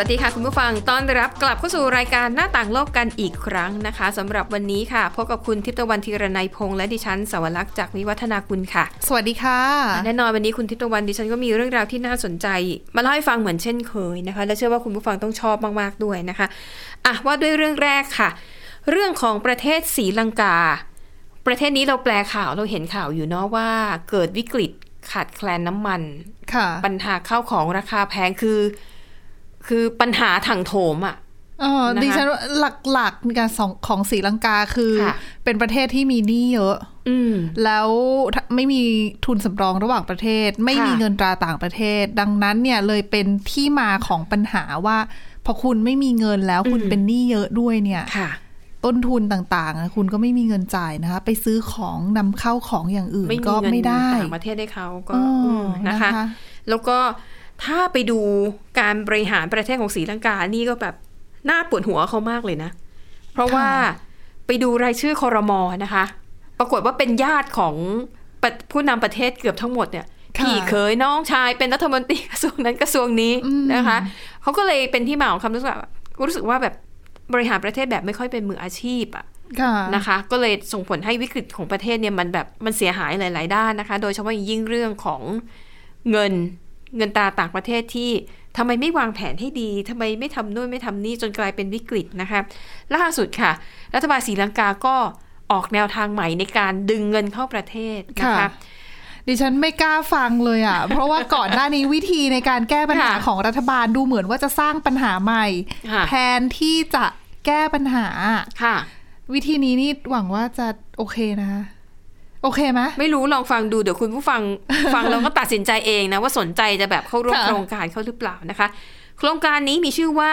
วัสดีค่ะ คุณผู้ฟังต้อนรับกลับเข้าสู่รายการหน้าต่างโลกกันอีกครั้งนะคะสำหรับวันนี้ค่ะ พบกับคุณทิพย์ตะวันธีรนัยพงษ์และดิฉันสวรักษ์จากวิวัฒนาคุณค่ะ สวัสดีค่ะแน่นอนวันนี้คุณทิพย์ตะวันดิฉันก็มีเรื่องราวที่น่าสนใจ มาเล่าให้ฟังเหมือนเช่นเคยนะคะ และเชื่อว่าคุณผู้ฟังต้องชอบมากๆด้วยนะคะอะว่าด้วยเรื่องแรกค่ะ เรื่องของประเทศศรีลังกา ประเทศนี้เราแปลข่าวเราเห็นข่าวอยู่เนาะว่าเกิดวิกฤตขาดแคลนน้ำมันค่ะปัญหาข้าวของราคาแพงคือ คือปัญหาถังโถมอะเออนะคะดิฉันว่าหลักๆในการสองของศรีลังกาคือค่ะเป็นประเทศที่มีหนี้เยอะอืมแล้วถ้าไม่มีทุนสำรองระหว่างประเทศ ไม่มีค่ะเงินตราต่างประเทศ ดังนั้นเนี่ยเลยเป็นที่มาของปัญหาว่าพอคุณไม่มีเงินแล้วคุณเป็นหนี้เยอะด้วยเนี่ยค่ะต้นทุนต่างๆอะคุณก็ไม่มีเงินจ่ายนะคะ ไปซื้อของนำเข้าของอย่างอื่นไม่มีก็เงินไม่ได้ต่างประเทศให้เขาก็อ๋ออืมนะคะนะคะ แล้วก็ ถ้าไปดูการบริหารประเทศของศรีลังกา นี่ก็แบบน่าปวดหัวเขามากเลยนะ เพราะว่าไปดูรายชื่อคอรมอนะคะ ปรากฏว่าเป็นญาติของประผู้นำประเทศเกือบทั้งหมดเนี่ยค่ะพี่เคยน้องชายเป็นรัฐมนตรีกระทรวงนั้นกระทรวงนี้นะคะเขาก็เลยเป็นที่มาของคำรู้สึกแบบรู้สึกว่าแบบบริหารประเทศแบบไม่ค่อยเป็นมืออาชีพอะค่ะนะคะ ก็เลยส่งผลให้วิกฤตของประเทศเนี่ยมันแบบมันเสียหายหลาย ๆ ด้านนะคะ โดยเฉพาะอย่างยิ่งเรื่องของเงิน เงินตราต่างประเทศที่ทำไมไม่วางแผนให้ดีทำไมไม่ทำนู่นไม่ทำนี่จนกลายเป็นวิกฤตนะคะล่าสุดค่ะ รัฐบาลศรีลังกาก็ออกแนวทางใหม่ในการดึงเงินเข้าประเทศนะคะค่ะดิฉันไม่กล้าฟังเลยอะ เพราะว่าก่อนหน้านี้วิธีในการแก้ปัญหาค่ะของรัฐบาลดูเหมือนว่าจะสร้างปัญหาใหม่ค่ะแทนที่จะแก้ปัญหาค่ะ วิธีนี้นี่หวังว่าจะโอเคนะคะ โอเคไหมไม่รู้ลองฟังดูเดี๋ยวคุณผู้ฟังฟังแล้วก็ตัดสินใจเองนะ ว่าสนใจจะแบบเข้าร่วมค่ะโครงการเขาหรือเปล่านะคะ โครงการนี้มีชื่อว่า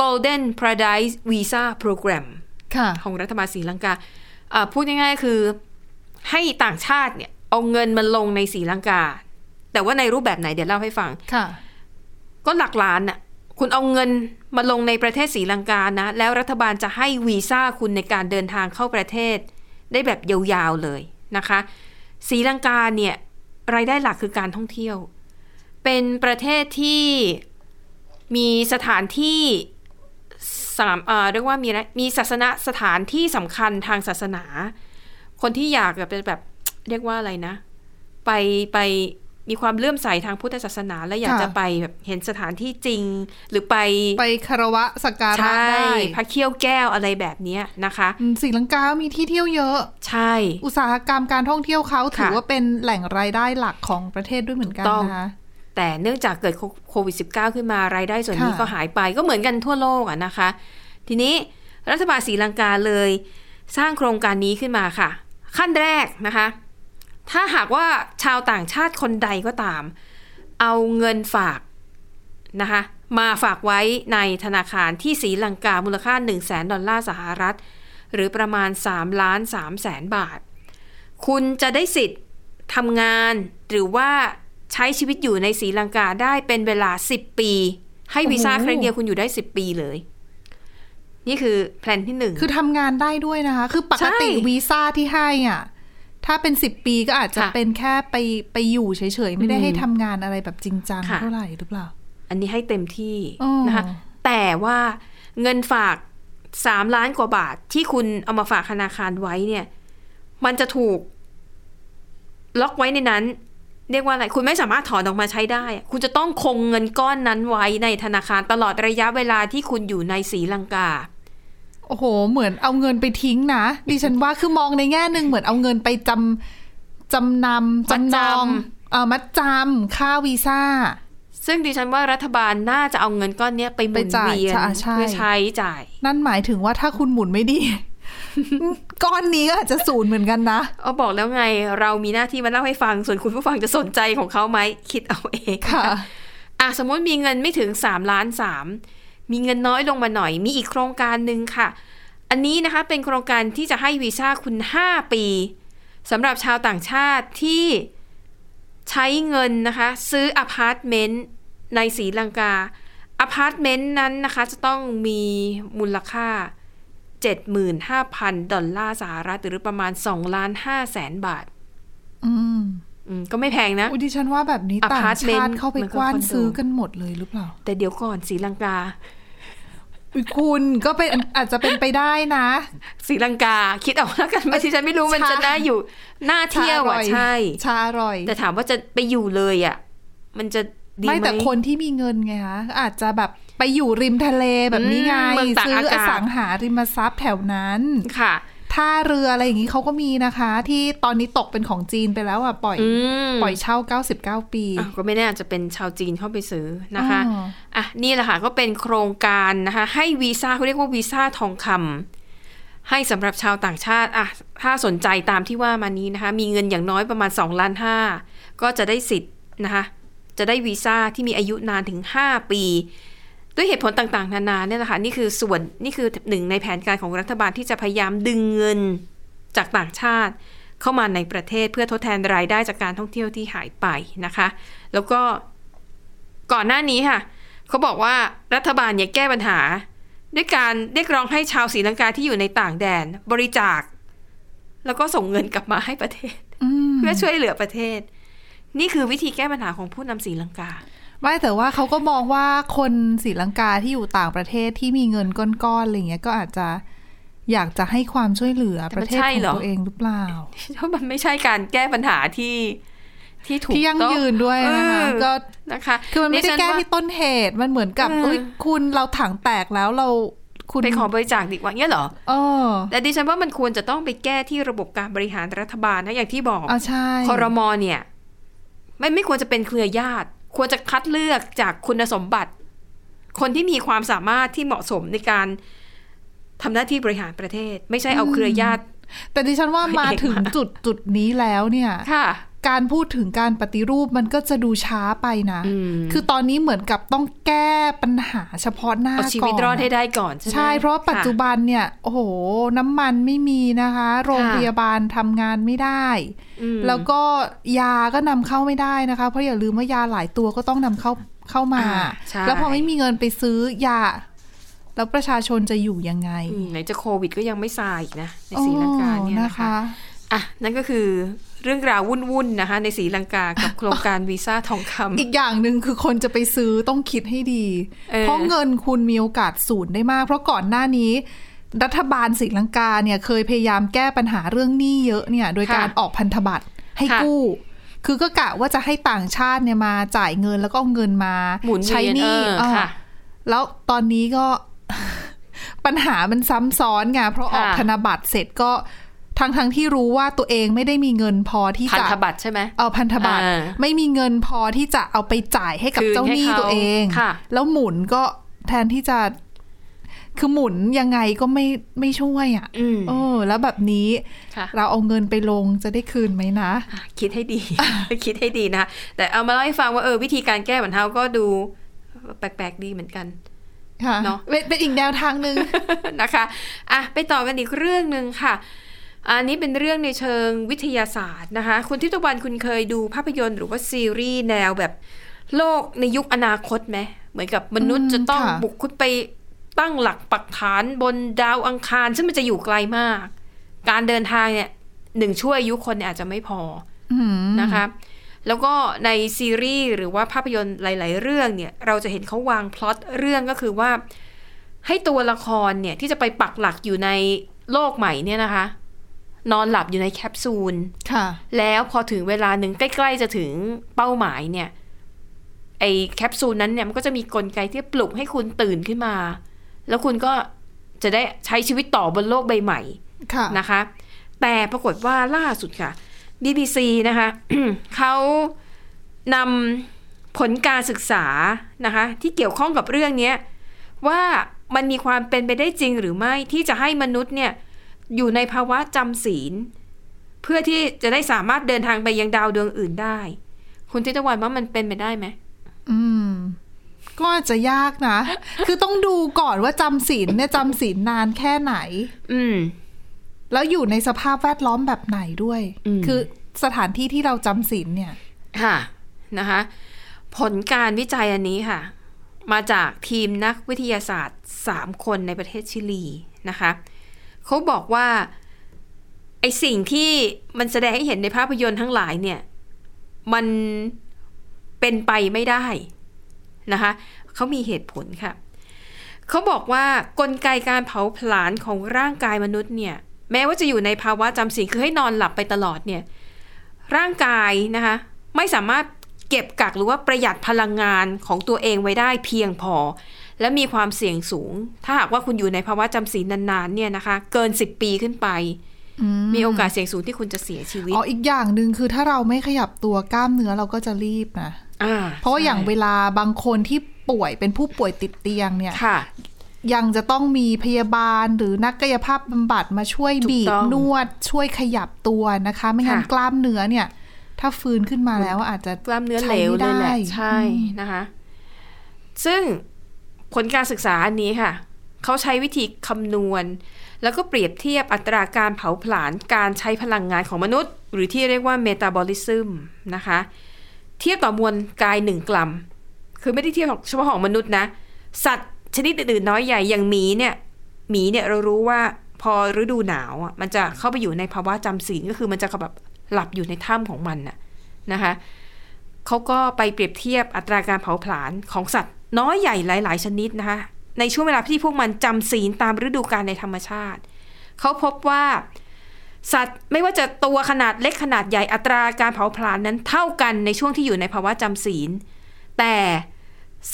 Golden Paradise Visa Program ค่ะของรัฐบาลศรีลังกาอ่าพูดง่ายๆคือให้ต่างชาติเนี่ย เอาเงินมาลงในศรีลังกา แต่ว่าในรูปแบบไหนเดี๋ยวเล่าให้ฟังค่ะก็หลักล้านน่ะคุณเอาเงินมาลงในประเทศศรีลังกานะ แล้วรัฐบาลจะให้วีซ่าคุณในการเดินทางเข้าประเทศ ได้แบบยาวๆเลย นะคะศรีลังกาเนี่ยรายได้หลักคือการท่องเที่ยว เป็นประเทศที่มีสถานที่สามเอ่อเรียกว่ามีอะไรมีศาสนสถานที่สำคัญทางศาสนา คนที่อยากแบบแบบเรียกว่าอะไรนะ ไปไป มีความเลื่อมใสทางพุทธศาสนาและอยากค่ะจะไปแบบเห็นสถานที่จริง หรือไปไปคารวะสักการะใช่ได้พระเขี้ยวแก้วอะไรแบบเนี้ยนะคะอืมศรีลังกามีที่เที่ยวเยอะ ใช่ อุตสาหกรรมการท่องเที่ยวเขาถือค่ะว่าเป็นแหล่งรายได้หลักของประเทศด้วยเหมือนกันถูกต้องนะคะแต่เนื่องจากเกิดโควิด -19 ขึ้นมารายได้ส่วนนี้ค่ะก็หายไปก็เหมือนกันทั่วโลกอะนะคะ ทีนี้รัฐบาลศรีลังกาเลย สร้างโครงการนี้ขึ้นมาค่ะ ขั้นแรกนะคะ ถ้าหากว่าชาวต่างชาติคนใดก็ตาม เอาเงินฝากนะคะมาฝากไว้ในธนาคารที่ศรีลังกามูลค่า 1 0 0 0 0แสนดอลลาร์สหรัฐ หรือประมาณ3ล้าน3แสนบาท คุณจะได้สิทธิ์ทำงานหรือว่าใช้ชีวิตอยู่ในศรีลังกาได้เป็นเวลา 10 ปี ให้วีซ่าโอ้โหครั้งเดียวคุณอยู่ได้ 10 ปีเลย นี่คือแพลนที่หนึ่งคือทำงานได้ด้วยนะคะ คือปกติใช่วีซ่าที่ให้อะ ถ้าเป็นสิบปีก็อาจจะค่ะเป็นแค่ไปไปอยู่เฉยๆ ไม่ได้อืมให้ทำงานอะไรแบบจริงจังค่ะเท่าไหร่หรือเปล่า อันนี้ให้เต็มที่อ๋อนะคะ แต่ว่าเงินฝาก3ล้านกว่าบาทที่คุณเอามาฝากธนาคารไว้เนี่ย มันจะถูก ล็อกไว้ในนั้น เรียกว่าอะไร คุณไม่สามารถถอนออกมาใช้ได้อะคุณจะต้องคงเงินก้อนนั้นไว้ในธนาคารตลอดระยะเวลาที่คุณอยู่ในศรีลังกา โอ้โห เหมือนเอาเงินไปทิ้งนะดิฉันว่าคือมองในแง่หนึ่งเหมือนเอาเงินไปจำจำนำมัดจำนจำองเออมัดจำค่าวีซ่า ซึ่งดิฉันว่ารัฐบาลน่าจะเอาเงินก้อนเนี้ยไปหมุนไปจ่ายเวียนใช่ใช่เพื่อใช้จ่าย นั่นหมายถึงว่าถ้าคุณหมุนไม่ดี ก้อนนี้ก็อาจจะศูนย์เหมือนกันนะเอาบอกแล้วไง เรามีหน้าที่มาเล่าให้ฟังส่วนคุณผู้ฟังจะสนใจของเขาไหมคิดเอาเองค่ะอะสมมติมีเงินไม่ถึง3ล้าน3มี มีเงินน้อยลงมาหน่อย มีอีกโครงการหนึ่งค่ะ อันนี้นะคะเป็นโครงการที่จะให้วีซ่าคุณ 5 ปีสำหรับชาวต่างชาติที่ใช้เงินนะคะ ซื้ออพาร์ตเมนต์ในศรีลังกาอพาร์ตเมนต์นั้นนะคะ จะต้องมีมูลค่า 75,000 ดอลลาร์สหรัฐหรือประมาณ2ล้าน5แสนบาทอืม ก็ไม่แพงนะอุยดิฉันว่าแบบนี้อพาร์ตเมนต์ชาติเข้าไปมันก็กว้านคอนโดซื้อกันหมดเลยหรือเปล่า แต่เดี๋ยวก่อนศรีลังกาอุยคุณก็เป็นอาจจะเป็นไปได้นะศรีลังกาคิดเอาแล้วกันไม่ที่ฉันไม่รู้มันชาจะน่าอยู่น่าเที่ยวชาอร่อะอยใช่ชาอร่อย แต่ถามว่าจะไปอยู่เลยอะมันจะดีไหมไม่แต่คนที่มีเงินไงคะอาจจะแบบไปอยู่ริมทะเลแบบนี้ไงอืมเมืองตากซื้ออากาศอสังหาริมทรัพย์แถวนั้นค่ะ ท่าเรืออะไรอย่างนี้เขาก็มีนะคะ ที่ตอนนี้ตกเป็นของจีนไปแล้วอะปล่อยอืมปล่อยเช่า 99 ปีอ้าวก็ไม่แน่อาจจะเป็นชาวจีนเข้าไปซื้อนะคะอ๋ออะนี่แหละค่ะก็เป็นโครงการนะคะ ให้วีซ่าเขาเรียกว่าวีซ่าทองคำให้สำหรับชาวต่างชาติอะถ้าสนใจตามที่ว่ามานี้นะคะ มีเงินอย่างน้อยประมาณ2ล้านห้าก็จะได้สิทธิ์นะคะ จะได้วีซ่าที่มีอายุนานถึง 5 ปี ด้วยเหตุผลต่างๆ นานาเนี่ยนะคะนี่คือส่วนนี่คือหนึ่งในแผนการของรัฐบาลที่จะพยายามดึงเงินจากต่างชาติเข้ามาในประเทศเพื่อทดแทนรายได้จากการท่องเที่ยวที่หายไปนะคะ แล้วก็ก่อนหน้านี้ค่ะเขาบอกว่ารัฐบาลเนี่ยแก้ปัญหา ด้วยการเรียกร้องให้ชาวศรีลังกาที่อยู่ในต่างแดน บริจาค แล้วก็ส่งเงินกลับมาให้ประเทศเพื่อช่วยเหลือประเทศ นี่คือวิธีแก้ปัญหาของผู้นำศรีลังกา ไม่แต่ว่าเขาก็มองว่าคนศรีลังกาที่อยู่ต่างประเทศที่มีเงินก้อนๆอะไรเงี้ยก็อาจจะอยากจะให้ความช่วยเหลือแต่ปมันระเทศใช่ของเหรอตัวเองหรือเปล่าเพราะมันไม่ใช่การแก้ปัญหาที่ที่ถูกที่ยั่งต้องยืนด้วยนะคะเออก็นะคะ คือมันไม่ได้ฉัแก้ว่าที่ต้นเหตุมันเหมือนกับเออเอ้ยคุณเราถังแตกแล้วเราคุณไปขอบริจาคดีกว่าเนี่ยเหรอเออแต่ดิฉันว่ามันควรจะต้องไปแก้ที่ระบบการบริหารรัฐบาลนะอย่างที่บอกอ่าใช่คอรมอเนี่ยไม่ไม่ควรจะเป็นเครือญาติ ควรจะคัดเลือกจากคุณสมบัติ คนที่มีความสามารถที่เหมาะสมในการทำหน้าที่บริหารประเทศ ไม่ใช่เอาเครือญาติ แต่ดิฉันว่ามาถึงเอกมาจุดจุดนี้แล้วเนี่ยค่ะ การพูดถึงการปฏิรูปมันก็จะดูช้าไปนะอืมคือตอนนี้เหมือนกับต้องแก้ปัญหาเฉพาะหน้าเอาชีวิตก่อนรอดให้อะได้ก่อน ใช่ไหมใช่ เพราะว่าปัจจุค่ะบันเนี่ย โอ้โห น้ำมันไม่มีนะคะ โรงค่ะพยาบาลทำงานไม่ได้อืมแล้วก็ยาก็นำเข้าไม่ได้นะคะ เพราะอย่าลืมว่ายาหลายตัวก็ต้องนำเข้าเข้ามาอ่าใช่แล้วพอไม่มีเงินไปซื้อยาแล้วประชาชนจะอยู่ยังไงอืมไหนจะโควิดก็ยังไม่ซาอีกนะ ในศรีลังกาเนี่ยโอ้นะคะอะนั่นก็คือ เรื่องราววุ่นๆนะคะ ในศรีลังกากับโครงการวีซ่าทองคำอีกอย่างหนึ่งคือคนจะไปซื้อต้องคิดให้ดีเออเพราะเงินคุณมีโอกาสสูญได้มาก เพราะก่อนหน้านี้ รัฐบาลศรีลังกาเนี่ยเคยพยายามแก้ปัญหาเรื่องหนี้เยอะเนี่ยโดยการออกพันธบัตรให้ค่ะกู้คือก็กะว่าจะให้ต่างชาติเนี่ยมาจ่ายเงินแล้วก็เอาเงินมาหมุนเวียนใช้หนี้เออเออค่ะแล้วตอนนี้ก็ปัญหามันซ้ำซ้อนไงเพราะออกค่ะธนบัตรเสร็จก็ ทั้งทั้งที่รู้ว่าตัวเองไม่ได้มีเงินพอที่พันจะธบัตรใช่ไหมเอาพันธบัตรอ่าไม่มีเงินพอที่จะเอาไปจ่ายให้กับคืนเจ้าหนี้ให้เขาตัวเองค่ะแล้วหมุนก็แทนที่จะคือหมุนยังไงก็ไม่ไม่ช่วยอะอืมเออ แล้วแบบนี้ค่ะเราเอาเงินไปลงจะได้คืนไหมนะอะคิดให้ดี คิดให้ดีนะคะแต่เอามาเล่าให้ฟังว่าเออวิธีการแก้ปัญหาก็ดู แปลกๆดีเหมือนกันค่ะเนอะเป็นเป็นอีกแนวทางหนึ่งนะคะ อะไปต่อกันอีกเรื่องหนึ่งค่ะ อันนี้เป็นเรื่องในเชิงวิทยาศาสตร์นะคะ คุณทิพย์ตะวันคุณเคยดูภาพยนตร์หรือว่าซีรีส์แนวแบบโลกในยุคอนาคตไหมเหมือนกับมนุษย์อืมจะต้องค่ะบุกขึ้นไปตั้งหลักปักฐานบนดาวอังคาร ซึ่งมันจะอยู่ไกลมาก การเดินทางเนี่ยหนึ่งช่วยอายุคนเนี่ยอาจจะไม่พออืมนะคะแล้วก็ในซีรีส์หรือว่าภาพยนตร์หลาย ๆ เรื่องเนี่ย เราจะเห็นเขาวางพล็อตเรื่องก็คือว่า ให้ตัวละครเนี่ยที่จะไปปักหลักอยู่ในโลกใหม่เนี่ยนะคะ นอนหลับอยู่ในแคปซูลค่ะแล้วพอถึงเวลาหนึ่งใกล้ ๆ จะถึงเป้าหมายเนี่ยไอแคปซูลนั้นเนี่ยมันก็จะมีกลไกที่ปลุกให้คุณตื่นขึ้นมา แล้วคุณก็จะได้ใช้ชีวิตต่อบนโลกใบใหม่ค่ะนะคะ แต่ปรากฏว่าล่าสุดค่ะ BBC นะคะเขานำผลการศึกษานะคะ ที่เกี่ยวข้องกับเรื่องเนี้ยว่ามันมีความเป็นไปได้จริงหรือไม่ที่จะให้มนุษย์เนี่ย อยู่ในภาวะจำศีล เพื่อที่จะได้สามารถเดินทางไปยังดาวดวงอื่นได้ คุณทิตวันว่ามันเป็นไปได้ไหมอืม ก็อาจจะยากนะ คือต้องดูก่อนว่าจำศีลเนี่ยจำศีลนานแค่ไหน อืม แล้วอยู่ในสภาพแวดล้อมแบบไหนด้วยอืมคือสถานที่ที่เราจำศีลเนี่ย ค่ะนะคะ ผลการวิจัยอันนี้ค่ะ มาจากทีมนักวิทยาศาสตร์ 3 คนในประเทศชิลีนะคะ เขาบอกว่าไอสิ่งที่มันแสดงให้เห็นในภาพยนตร์ทั้งหลายเนี่ย มันเป็นไปไม่ได้นะคะเขามีเหตุผลค่ะเขาบอกว่ากลไกการเผาผลาญของร่างกายมนุษย์เนี่ย แม้ว่าจะอยู่ในภาวะจำศีลคือให้นอนหลับไปตลอดเนี่ย ร่างกายนะคะไม่สามารถเก็บกักหรือว่าประหยัดพลังงานของตัวเองไว้ได้เพียงพอ และมีความเสี่ยงสูง ถ้าหากว่าคุณอยู่ในภาวะจำศีลนานๆเนี่ยนะคะ เกิน10ปีขึ้นไป มีโอกาสเสี่ยงสูงที่คุณจะเสียชีวิต อ๋ออีกอย่างหนึ่งคือถ้าเราไม่ขยับตัวกล้ามเนื้อเราก็จะรีบนะอ่าเพราะว่าอย่างใช่เวลาบางคนที่ป่วยเป็นผู้ป่วยติดเตียงเนี่ยค่ะยังจะต้องมีพยาบาลหรือนักกายภาพบำบัดมาช่วยถูกบีบต้องนวด ช่วยขยับตัวนะคะ ไม่งั้นค่ะกล้ามเนื้อเนี่ย ถ้าฟื้นขึ้นมาแล้วอาจจะกล้ามเนื้อใช้เหลวไม่เลยแหละได้ใช่นะคะ ซึ่ง ผลการศึกษาอันนี้ค่ะ เขาใช้วิธีคำนวณ แล้วก็เปรียบเทียบอัตราการเผาผลาญการใช้พลังงานของมนุษย์ หรือที่เรียกว่าเมตาบอลิซึมนะคะ เทียบต่อมวลกายหนึ่งกรัม คือไม่ได้เทียบเฉพาะของมนุษย์นะ สัตว์ชนิดอื่นๆน้อยใหญ่อย่างหมีเนี่ยหมีเนี่ยเรารู้ว่าพอฤดูหนาวอะมันจะเข้าไปอยู่ในภาวะจำศีลก็คือมันจะแบบหลับอยู่ในถ้ำของมันน่ะนะคะ เขาก็ไปเปรียบเทียบอัตราการเผาผลาญของสัตว์ น้อยใหญ่หลาย ๆ ชนิดนะคะในช่วงเวลาที่พวกมันจำศีลตามฤดูกาลในธรรมชาติ เขาพบว่า สัตว์ไม่ว่าจะตัวขนาดเล็กขนาดใหญ่อัตราการเผาผลาญนั้นเท่ากันในช่วงที่อยู่ในภาวะจำศีล แต่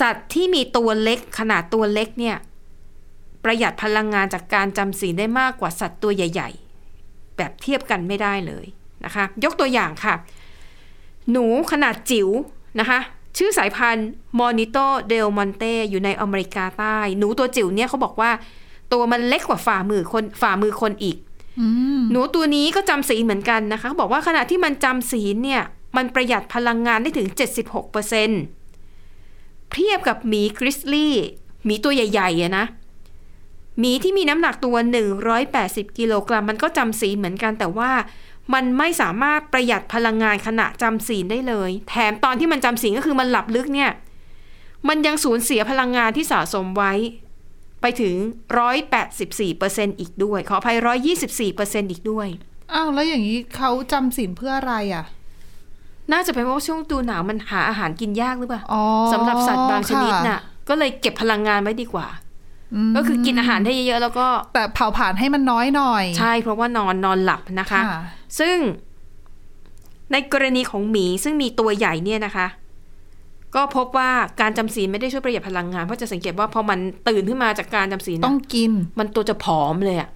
สัตว์ที่มีตัวเล็กขนาดตัวเล็กเนี่ยประหยัดพลังงานจากการจำศีลได้มากกว่าสัตว์ตัวใหญ่ ๆ แบบเทียบกันไม่ได้เลยนะคะ ยกตัวอย่างค่ะ หนูขนาดจิ๋วนะคะ ชื่อสายพันธุ์มอนิโตเดลมอนเตอยู่ในอเมริกาใต้ หนูตัวจิ๋วเนี่ยเขาบอกว่า ตัวมันเล็กกว่าฝ่ามือคนฝ่ามือคนอีกอืมหนูตัวนี้ก็จำศีลเหมือนกันนะคะเขาบอกว่าขณะที่มันจำศีลเนี่ย มันประหยัดพลังงานได้ถึง 76%เทียบกับหมีกริซลี่หมีตัวใหญ่ๆอะนะหมีที่มีน้ำหนักตัว 180 กิโลกรัมมันก็จำศีลเหมือนกันแต่ว่า มันไม่สามารถประหยัดพลังงานขณะจำศีลได้เลย แถมตอนที่มันจำศีลก็คือมันหลับลึกเนี่ย มันยังสูญเสียพลังงานที่สะสมไว้ ไปถึง 184%อีกด้วย ขออภัย 124%อีกด้วย อ้าว แล้วอย่างนี้เขาจำศีลเพื่ออะไรอะ น่าจะเป็นเพราะว่าช่วงตูหนาวมันหาอาหารกินยากหรือเปล่าอ๋อสำหรับสัตว์บางชนิดค่ะน่ะ ก็เลยเก็บพลังงานไว้ดีกว่าม ก็คือกินอาหารได้เยอะๆแล้วก็แต่เผาผลาญให้มันน้อยหน่อย ใช่เพราะว่านอนนอนหลับนะคะค่ะซึ่งในกรณีของหมีซึ่งมีตัวใหญ่เนี่ยนะคะ ก็พบว่าการจำศีลไม่ได้ช่วยประหยัดพลังงานเพราะจะสังเกตว่าพอมันตื่นขึ้นมาจากการจำศีลต้อน่ะงกิน มันตัวจะผอมเลยอะ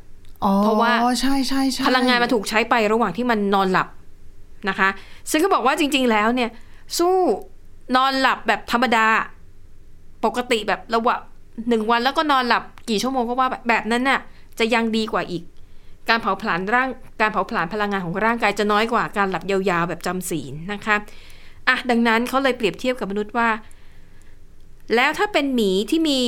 อ๋อเพราะว่าใช่ใช่ใช่พลังงานมันถูกใช้ไประหว่างที่มันนอนหลับนะคะ ซึ่งก็บอกว่าจริง ๆ แล้วเนี่ย สู้นอนหลับแบบธรรมดา ปกติแบบระหว่าง หนึ่งวันแล้วก็นอนหลับกี่ชั่วโมงก็ว่าแบบนั้นน่ะ จะยังดีกว่าอีก การเผาผลาญร่างการเผาผลาญพลังงานของร่างกายจะน้อยกว่าการหลับยาวๆแบบจำศีลนะคะอะดังนั้นเขาเลยเปรียบเทียบกับมนุษย์ว่า แล้วถ้าเป็นหมีที่มี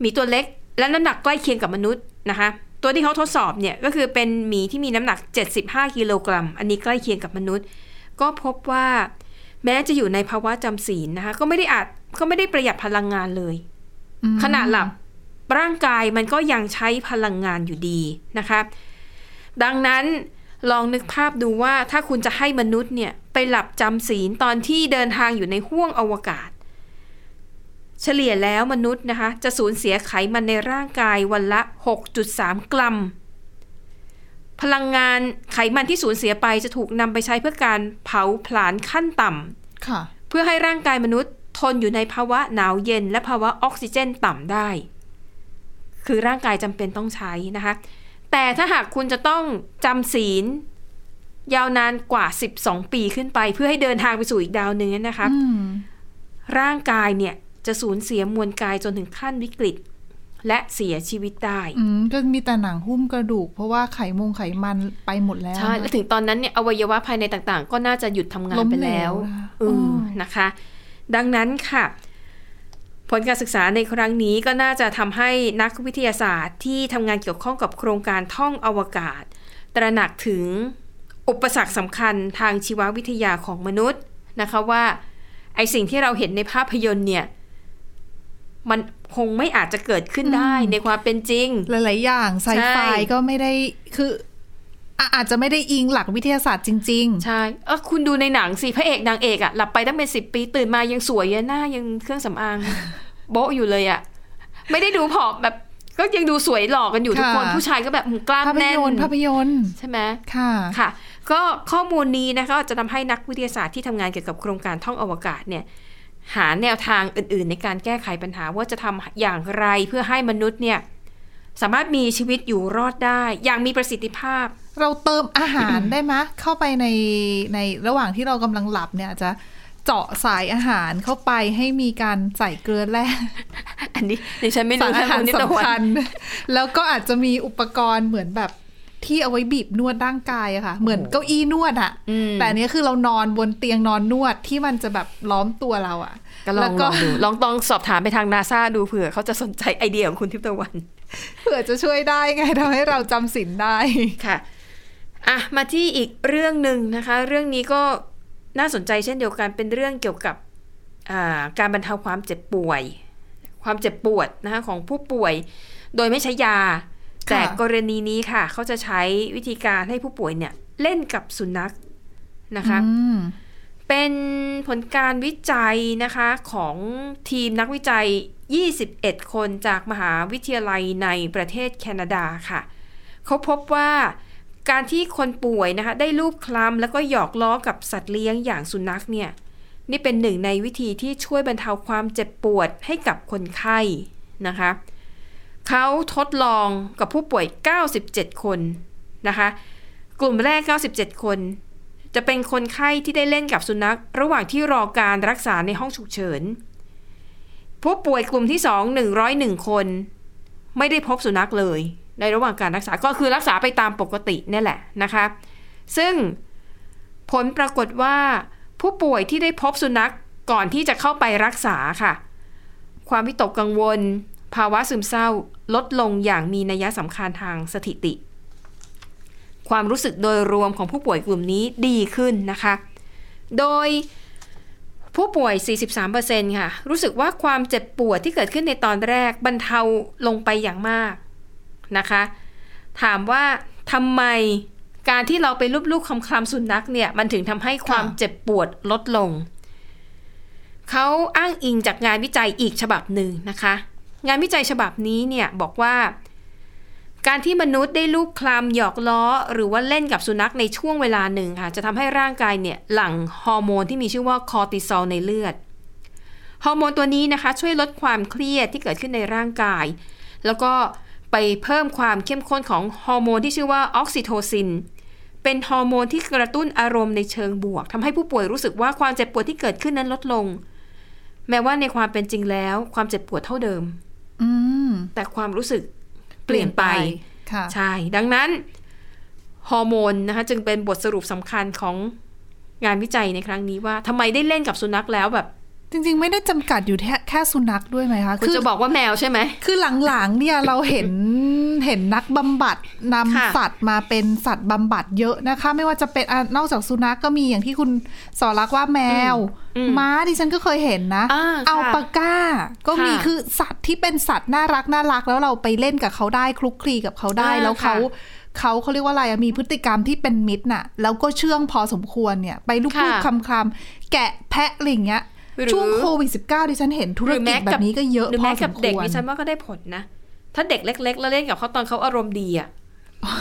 หมีตัวเล็ก และน้ำหนักใกล้เคียงกับมนุษย์นะคะตัวที่เขาทดสอบเนี่ยก็คือเป็นหมีที่มีน้ำหนัก 75 กิโลกรัม อันนี้ใกล้เคียงกับมนุษย์ ก็พบว่า แม้จะอยู่ในภาวะจำศีลนะคะก็ไม่ได้อาจก็ไม่ได้ประหยัดพลังงานเลย ขณะหลับร่างกายมันก็ยังใช้พลังงานอยู่ดีนะคะ ดังนั้นลองนึกภาพดูว่าถ้าคุณจะให้มนุษย์เนี่ย ไปหลับจำศีลตอนที่เดินทางอยู่ในห้วงอวกาศ เฉลี่ยแล้วมนุษย์นะคะ จะสูญเสียไขมันในร่างกายวันละ 6.3 กรัม พลังงานไขมันที่สูญเสียไปจะถูกนำไปใช้เพื่อการเผาผลาญขั้นต่ำค่ะเพื่อให้ร่างกายมนุษย์ ทนอยู่ในภาวะหนาวเย็น และภาวะออกซิเจนต่ำได้ คือร่างกายจำเป็นต้องใช้นะคะ แต่ถ้าหากคุณจะต้องจำศีล ยาวนานกว่า 12 ปีขึ้นไป เพื่อให้เดินทางไปสู่อีกดาวหนึ่งนั้นนะคะอืมร่างกายเนี่ยจะสูญเสียมวลกายจนถึงขั้นวิกฤต และเสียชีวิตได้อืมก็มีแต่หนังหุ้มกระดูก เพราะว่าไขมงไขมันไปหมดแล้วใช่และถึงตอนนั้นเนี่ยอวัยวะภายในต่างๆ ก็น่าจะหยุดทำงานไปแล้วล้มเหลวนะคะอืมอ๋อนะคะ ดังนั้นค่ะ ผลการศึกษาในครั้งนี้ก็น่าจะทำให้นักวิทยาศาสตร์ที่ทำงานเกี่ยวข้องกับโครงการท่องอวกาศ ตระหนักถึงอุปสรรคสำคัญทางชีววิทยาของมนุษย์นะคะว่าไอสิ่งที่เราเห็นในภาพยนตร์เนี่ยมันคงไม่อาจจะเกิดขึ้นได้ในความเป็นจริง หลาย ๆ อย่างไซไฟใช่ก็ไม่ได้คือ อะอาจจะไม่ได้อิงหลักวิทยาศาสตร์จริงใช่เออคุณดูในหนังสิพระเอกนางเอกอะหลับไปตั้งเป็นสิบปี ตื่นมายังสวยยังหน้ายังเครื่องสำอาง โบ๊ะอยู่เลยอะไม่ได้ดูผอมแบบก็ยังดูสวยหล่อกันอยู่ทุกคนค่ะผู้ชายก็แบบกล้าๆมภาพแน่นยนตร์ภาพยนตร์ใช่ไหมค่ะค่ะ ก็ข้อมูลนี้นะคะจะทำให้นักวิทยาศาสตร์ที่ทำงานเกี่ยวกับโครงการท่องอวกาศเนี่ยหาแนวทางอื่น ๆ ในการแก้ไขปัญหาว่าจะทำอย่างไรเพื่อให้มนุษย์เนี่ย สามารถมีชีวิตอยู่รอดได้อย่างมีประสิทธิภาพ เราเติมอาหารได้ไหมเข้าไปในในระหว่างที่เรากำลังหลับเนี่ยอาจจะเจาะสายอาหารเข้าไปให้มีการใส่เกลือแร่อันนี้ดิฉันไม่สารู้รอาหารคุณนิตสำวัคันญแล้วก็อาจจะมีอุปกรณ์เหมือนแบบที่เอาไว้บีบนวดร่างกายอะค่ะ เหมือนเก้าอี้นวดอะอืมแต่อันนี้คือเรานอนบนเตียงนอนนวดที่มันจะแบบล้อมตัวเราอะก็ลแล้อวงก็ลองดูลองต้องสอบถามไปทางนาซาดูเผื่อเขาจะสนใจไอเดียของคุณทิพย์ตะวัน เผื่อจะช่วยได้ไงทำให้เราจำศีลได้ค่ะอะมาที่อีกเรื่องหนึ่งนะคะ เรื่องนี้ก็น่าสนใจเช่นเดียวกันเป็นเรื่องเกี่ยวกับอ่าการบรรเทาความเจ็บป่วย ความเจ็บปวดนะคะของผู้ป่วย โดยไม่ใช้ยา แต่กรณีนี้ค่ะ เขาจะใช้วิธีการให้ผู้ป่วยเนี่ยเล่นกับสุนัขนะคะอืม เป็นผลการวิจัยนะคะของทีมนักวิจัย 21 คนจากมหาวิทยาลัยในประเทศแคนาดาค่ะ เขาพบว่าการที่คนป่วยนะคะได้ลูบคลำแล้วก็หยอกล้อกับสัตว์เลี้ยงอย่างสุนัขเนี่ยนี่เป็นหนึ่งในวิธีที่ช่วยบรรเทาความเจ็บปวดให้กับคนไข้นะคะเขาทดลองกับผู้ป่วย 97 คนนะคะ กลุ่มแรก 97 คน จะเป็นคนไข้ที่ได้เล่นกับสุนัข ระหว่างที่รอการรักษาในห้องฉุกเฉิน ผู้ป่วยกลุ่มที่ 2 101 คน ไม่ได้พบสุนัขเลย ในระหว่างการรักษาก็คือรักษาไปตามปกตินี่แหละนะคะ ซึ่งผลปรากฏว่าผู้ป่วยที่ได้พบสุนัขก่อนที่จะเข้าไปรักษาค่ะ ความวิตกกังวล ภาวะซึมเศร้าลดลงอย่างมีนัยสำคัญทางสถิติ ความรู้สึกโดยรวมของผู้ป่วยกลุ่มนี้ดีขึ้นนะคะ โดยผู้ป่วย 43%ค่ะ รู้สึกว่าความเจ็บปวดที่เกิดขึ้นในตอนแรกบรรเทาลงไปอย่างมากนะคะ ถามว่าทำไมการที่เราไปลูบๆคำคลำสุนัขเนี่ย มันถึงทำให้ความเจ็บปวดลดลง เขาอ้างอิงจากงานวิจัยอีกฉบับหนึ่งนะคะ งานวิจัยฉบับนี้เนี่ยบอกว่า การที่มนุษย์ได้ลูบคลำหยอกล้อ หรือว่าเล่นกับสุนัขในช่วงเวลาหนึ่งค่ะ จะทำให้ร่างกายเนี่ยหลั่งฮอร์โมนที่มีชื่อว่าคอร์ติซอลในเลือด ฮอร์โมนตัวนี้นะคะ ช่วยลดความเครียดที่เกิดขึ้นในร่างกาย แล้วก็ไปเพิ่มความเข้มข้นของฮอร์โมนที่ชื่อว่าออกซิโทซิน เป็นฮอร์โมนที่กระตุ้นอารมณ์ในเชิงบวกทำให้ผู้ป่วยรู้สึกว่าความเจ็บปวดที่เกิดขึ้นนั้นลดลง แม้ว่าในความเป็นจริงแล้ว ความเจ็บปวดเท่าเดิมอืมแต่ความรู้สึก เปลี่ยนไปค่ะใช่ ดังนั้นฮอร์โมนนะคะจึงเป็นบทสรุปสำคัญของงานวิจัยในครั้งนี้ว่าทำไมได้เล่นกับสุนัขแล้วแบบ จริง ๆ ไม่ได้จำกัดอยู่แค่แค่สุนัขด้วยไหมคะคุณจะบอกว่าแมวใช่ไหม คือหลังๆเนี่ยเราเห็นเห็นนักบำบัดนำค่ะสัตว์มาเป็นสัตว์บำบัดเยอะนะคะ ไม่ว่าจะเป็นอะนอกจากสุนัขกก็มีอย่างที่คุณสอรักว่าแมวอืมม้าดิฉันก็เคยเห็นนะอ่าค่ะอัลปาก้า ก็มีค่ะคือสัตว์ที่เป็นสัตว์น่ารักน่ารักแล้วเราไปเล่นกับเขาได้คลุกคลีกับเขาได้อ่าแล้วเขาค่ะเขาเขาเรียกว่าอะไรอะมีพฤติกรรมที่เป็นมิตรน่ะ แล้วก็เชื่องพอสมควรเนี่ย ไปลูค่ะบๆคำคำๆแกะแพะอะไรอย่างเงี้ยหรือ ช่วงโควิด -19 ดิฉันเห็นธุรกิจแบบนี้ก็เยอะหรือพอแม้สกับมคเด็กวรดิฉันว่าก็ได้ผลนะ ถ้าเด็กเล็ก ๆ แล้วเล่นกับเขาตอนเขาอารมณ์ดีอะ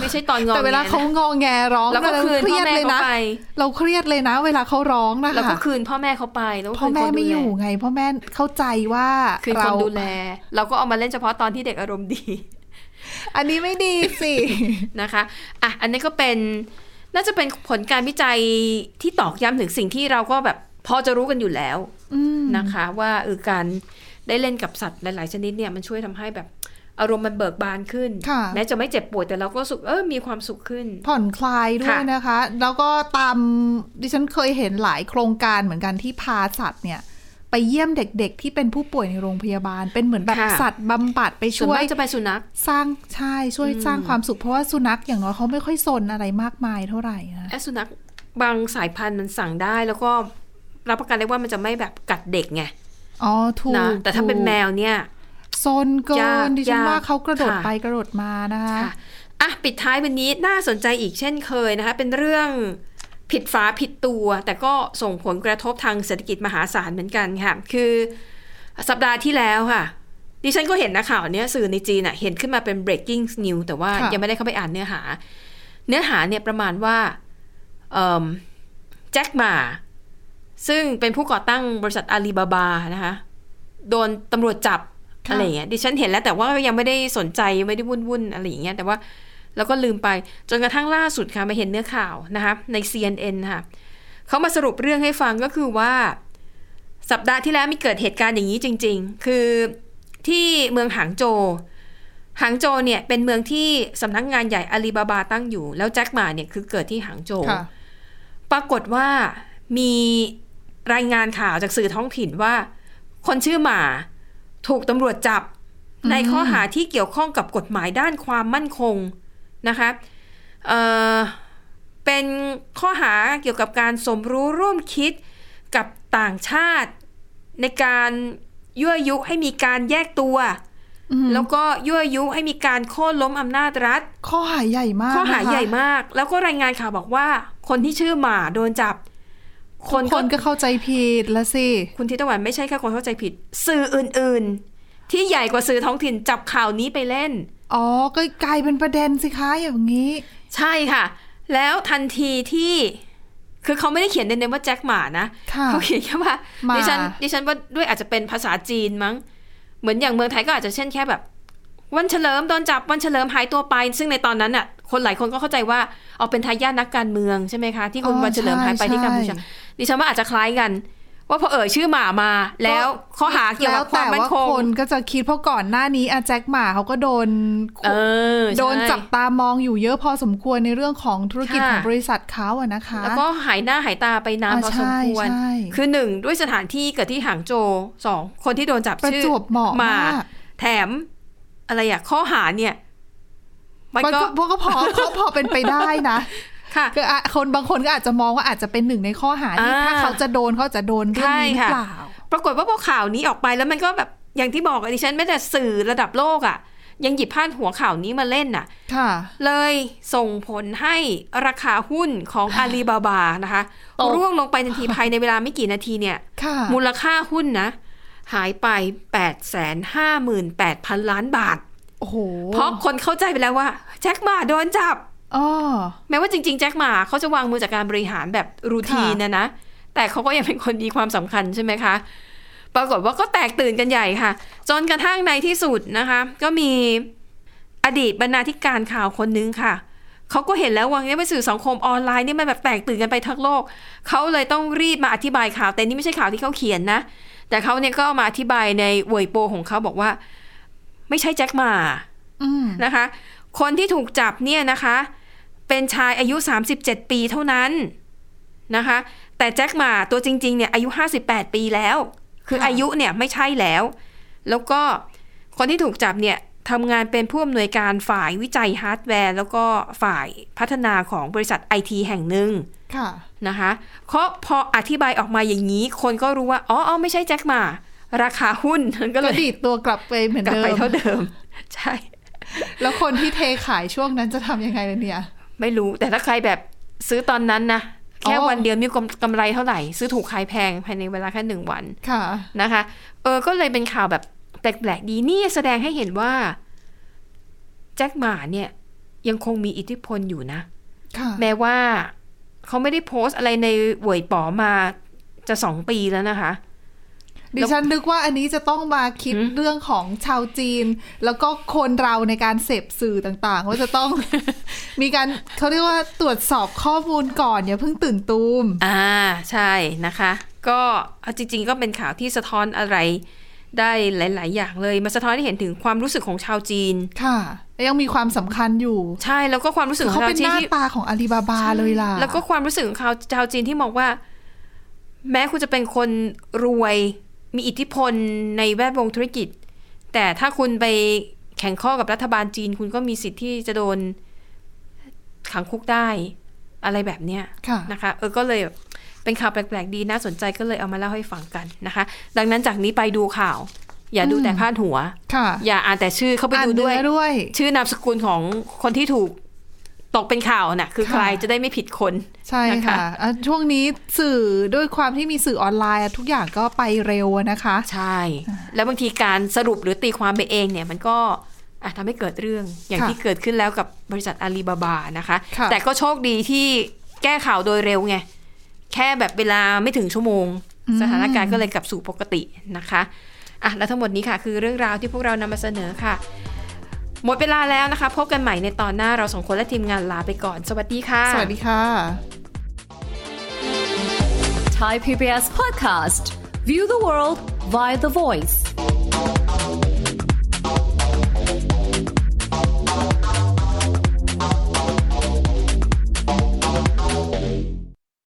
ไม่ใช่ตอนงอแต่เวลาแงนะเขางอแงร้องแล้วก็เราคืนเครีพ่อยดแม่เลยเขานะไปเราเครียดเลยนะ เวลาเขาร้องนะแล้วก็คะคืนพ่อแม่เขาไปแล้วก็พ่อคืนแม่คนไม่ดูอแลยู่ไง พ่อแม่เข้าใจว่าคืนคเรานดูแล เราก็เอามาเล่นเฉพาะตอนที่เด็กอารมณ์ดี อันนี้ไม่ดีสินะคะอะอันนี้ก็เป็นน่าจะเป็นผลการวิจัยที่ตอกย้ำถึงสิ่งที่เราก็แบบ พอจะรู้กันอยู่แล้วอืมนะคะ ว่าเออการได้เล่นกับสัตว์หลาย ๆ ชนิดเนี่ยมันช่วยทำให้แบบอารมณ์มันเบิกบานขึ้นค่ะแม้จะไม่เจ็บปวดแต่เราก็รู้สุขเออมีความสุขขึ้น ผ่อนคลายด้วยค่ะนะคะ แล้วก็ตามดิฉันเคยเห็นหลายโครงการเหมือนกันที่พาสัตว์เนี่ย ไปเยี่ยมเด็ก ๆ ที่เป็นผู้ป่วยในโรงพยาบาล เป็นเหมือนแบบค่ะสัตว์บำบัดไปส่วนช่วยมากจะไปสุนัขสร้างใช่ช่วยสร้างความสุขเพราะว่าสุนัขอย่างน้อยเขาไม่ค่อยซนอะไรมากมายเท่าไหร่นะแอสุนัขบางสายพันธุ์มันสั่งได้แล้วก็ รับประกันได้ว่ามันจะไม่แบบกัดเด็กไง อ๋อ ถูกนะแต่ถ้าเป็นแมวเนี่ยโซนเกิยากนดิฉันยากว่าเขากระโดดค่ะไปกระโดดมานะคะค่ะอะปิดท้ายวันนี้น่าสนใจอีกเช่นเคยนะคะ เป็นเรื่องผิดฝาผิดตัว แต่ก็ส่งผลกระทบทางเศรษฐกิจมหาศาลเหมือนกันค่ะ คือสัปดาห์ที่แล้วค่ะ ดิฉันก็เห็นนะข่าวเนี้ยสื่อในจีนอะเห็นขึ้นมาเป็น breaking news แต่ว่าค่ะยังไม่ได้เข้าไปอ่านเนื้อหา เนื้อหาเนี่ยประมาณว่าเอิ่มแจ็คหมา ซึ่งเป็นผู้ก่อตั้งบริษัทอาลีบาบานะคะ โดนตำรวจจับค่ะอะไรอย่างเงี้ยดิฉันเห็นแล้วแต่ว่ายังไม่ได้สนใจไม่ได้วุ่นวุ่นๆอะไรอย่างเงี้ยแต่ว่าแล้วก็ลืมไปจนกระทั่งล่าสุดค่ะมาเห็นเนื้อข่าวนะคะใน CNN ค่ะเขามาสรุปเรื่องให้ฟังก็คือว่า สัปดาห์ที่แล้วมีเกิดเหตุการณ์อย่างนี้จริง ๆ คือที่เมืองหางโจวหางโจวเนี่ยเป็นเมืองที่สำนักงานใหญ่อาลีบาบาตั้งอยู่ แล้วแจ็คหมาเนี่ยคือเกิดที่หางโจวค่ะปรากฏว่ามี รายงานข่าวจากสื่อท้องถิ่นว่า คนชื่อหมาถูกตำรวจจับ ในข้อหาที่เกี่ยวข้องกับกฎหมายด้านความมั่นคงนะคะเอ่อเป็นข้อหาเกี่ยวกับการสมรู้ร่วมคิดกับต่างชาติ ในการยั่วยุให้มีการแยกตัว แล้วก็ยั่วยุให้มีการโค่นล้มอำนาจรัฐ ข้อหาใหญ่มาก ข้อหานะคะใหญ่มาก แล้วก็รายงานข่าวบอกว่า คนที่ชื่อหมาโดนจับ คคนนก็คนก็เข้าใจผิดละสิ คุณทิตวันไม่ใช่แค่คนเข้าใจผิด สื่ออื่น ๆ ที่ใหญ่กว่าสื่อท้องถิ่นจับข่าวนี้ไปเล่น อ๋อ ก็กลายเป็นประเด็นสิคะอย่างนี้ ใช่ค่ะ แล้วทันทีที่คือเขาไม่ได้เขียนเน้นๆว่าแจ็คหมานะค่ะเขาเขียนแค่ว่าหมาดิฉันดิฉันว่าด้วยอาจจะเป็นภาษาจีนมั้ง เหมือนอย่างเมืองไทยก็อาจจะเช่นแค่แบบ วันเฉลิมโดนจับวันเฉลิมหายตัวไป ซึ่งในตอนนั้นน่ะ คนหลายคนก็เข้าใจว่าเอาเป็นทายาทนักการเมืองใช่ไหมคะ ที่คุณอ๋อวันเฉลิมหายไปที่กัมพูชาใช่ดิฉันว่าอาจจะคล้ายกัน ว่าพอเอ่ยชื่อหมามา แล้วข้อหาเกี่ยวกับความมั่นคแล้วแต่งคนก็จะคิดเพราะก่อนหน้านี้อาแจ็คหมาเขาก็โดนเออใช่โดนจับตามองอยู่เยอะพอสมควรในเรื่องของธุรกิจค่ะของบริษัทเขาอะนะคะ แล้วก็หายหน้าหายตาไปนานอ่าพอสมควรใช่ใช่คือหนึ่งด้วยสถานที่เกิดที่หางโจวสองคนที่โดนจับประชื่อจวบเหมาะหมามากแถม อะไรอะข้อหาเนี่ย มันมันก็ก็พวกก็พอเขาพอเป็นไปได้นะค่ะคืออะคนบางคนก็อาจจะมองว่าอาจจะเป็นหนึ่งในข้อหาที่อ่าถ้าเขาจะโดนเขาจะโดนเรื่องนี้หรือใช่ค่ะเปล่า ปรากฏว่าพอข่าวนี้ออกไปแล้วมันก็แบบอย่างที่บอกอะดิฉันไม่แต่สื่อระดับโลกอะยังหยิบพาดหัวข่าวนี้มาเล่นน่ะ ค่ะ เลยส่งผลให้ราคาหุ้นของอาลีบาบานะคะตกร่วงลงไปทันทีภายในเวลาไม่กี่นาทีเนี่ยค่ะมูลค่าหุ้นนะ หายไป 8 5 8 0 0 0 ล้านบาท โอ้โห เพราะคนเข้าใจไปแล้วว่า แจ็คหมาโดนจับอ๋อแม้ว่าจริง ๆ แจ็คหมาเขาจะวางมือจากการบริหารแบบรูทีนค่ะนะนะ แต่เขาก็ยังเป็นคนมีความสำคัญใช่ไหมคะ ปรากฏว่าก็แตกตื่นกันใหญ่ค่ะ จนกระทั่งในที่สุดนะคะ ก็มีอดีตบรรณาธิการข่าวคนนึงค่ะเขาก็เห็นแล้วว่าเนี่ยเป็นสื่อสังคมออนไลน์นี่มันแบบแตกตื่นกันไปทั้งโลก เขาเลยต้องรีบมาอธิบายข่าวแต่นี่ไม่ใช่ข่าวที่เขาเขียนนะ แต่เขาเนี่ยก็มาอธิบายในเวยปั๋วของเขาบอกว่า ไม่ใช่แจ็คหม่าอืมนะคะ คนที่ถูกจับเนี่ยนะคะ เป็นชายอายุ 37 ปีเท่านั้นนะคะ แต่แจ็คหม่าตัวจริง ๆ เนี่ยอายุ 58 ปีแล้ว คือค่ะอายุเนี่ยไม่ใช่แล้ว แล้วก็คนที่ถูกจับเนี่ย ทำงานเป็นผู้อำนวยการฝ่ายวิจัยฮาร์ดแวร์ แล้วก็ฝ่ายพัฒนาของบริษัทไอทีแห่งหนึ่งค่ะนะคะเพราะพออธิบายออกมาอย่างนี้ คนก็รู้ว่า อ๋ออ๋อไม่ใช่แจ็คหมา ราคาหุ้นมันก็ก็เลยดีดตัวกลับไปเหมือนกลับเดิไปมเท่าเดิม ใช่ แล้วคนที่เทขายช่วงนั้นจะทำยังไงล่ะเนี่ย ไม่รู้แต่ถ้าใครแบบซื้อตอนนั้นนะแค่อ๋อวันเดียวมีกำกำไรเท่าไหร่ ซื้อถูกขายแพงภายในเวลาแค่หนึ่งวัน ค่ะ นะคะ เออ ก็เลยเป็นข่าวแบบ แปลกๆดีนี่แสดงให้เห็นว่า แจ็คหมาเนี่ย ยังคงมีอิทธิพลอยู่นะค่ะแม้ว่าเขาไม่ได้โพสต์อะไรในเหวยป๋อมาจะสองปีแล้วนะคะ ดิฉันนึกว่าอันนี้จะต้องมาคิดหืมเรื่องของชาวจีน แล้วก็คนเราในการเสพสื่อต่างๆว่าจะต้อง มีการเขาเรียกว่าตรวจสอบข้อมูลก่อนอย่าเพิ่งตื่นตูม อ่า ใช่นะคะ ก็เอาจริง ๆ ก็เป็นข่าวที่สะท้อนอะไร ได้หลาย ๆ อย่างเลยมาสะท้อนให้เห็นถึงความรู้สึกของชาวจีน ค่ะ ยังมีความสำคัญอยู่ ใช่แล้วก็ความรู้สึกของเขาชาวเป็นจีหนน้าที่ตาของอาลีบาบาเลยล่ะ แล้วก็ความรู้สึกของชาวชาวจีนที่มองว่า แม้คุณจะเป็นคนรวยมีอิทธิพลในแวดวงธุรกิจ แต่ถ้าคุณไปแข่งข้อกับรัฐบาลจีน คุณก็มีสิทธิ์ที่จะโดนขังคุกได้ อะไรแบบเนี้ยค่ะนะคะ เออก็เลย เป็นข่าวแปลกๆดีน่าสนใจก็เลยเอามาเล่าให้ฟังกันนะคะ ดังนั้นจากนี้ไปดูข่าว อย่าดูแต่พาดหัวค่ะอย่าอ่านแต่ชื่อเข้าไปอ่านดูด้วยเนื้อด้วย ชื่อนามสกุลของคนที่ถูกตกเป็นข่าวน่ะ คือใครค่ะจะได้ไม่ผิดคนใช่นะคะค่ะอะช่วงนี้สื่อด้วยความที่มีสื่อออนไลน์อะทุกอย่างก็ไปเร็วอะนะคะ ใช่ แล้วบางทีการสรุปหรือตีความไปเองเนี่ยมันก็อาจทำให้เกิดเรื่องอย่างค่ะที่เกิดขึ้นแล้วกับบริษัทอาลีบาบานะคะค่ะแต่ก็โชคดีที่แก้ข่าวโดยเร็วไง แค่แบบเวลาไม่ถึงชั่วโมง สถานการณ์ก็เลยกลับสู่ปกตินะคะอะและทั้งหมดนี้ค่ะ คือเรื่องราวที่พวกเรานำมาเสนอค่ะ หมดเวลาแล้วนะคะ พบกันใหม่ในตอนหน้าเราสองคนและทีมงานลาไปก่อน สวัสดีค่ะ สวัสดีค่ะ Thai PBS podcast. View the world via the voice.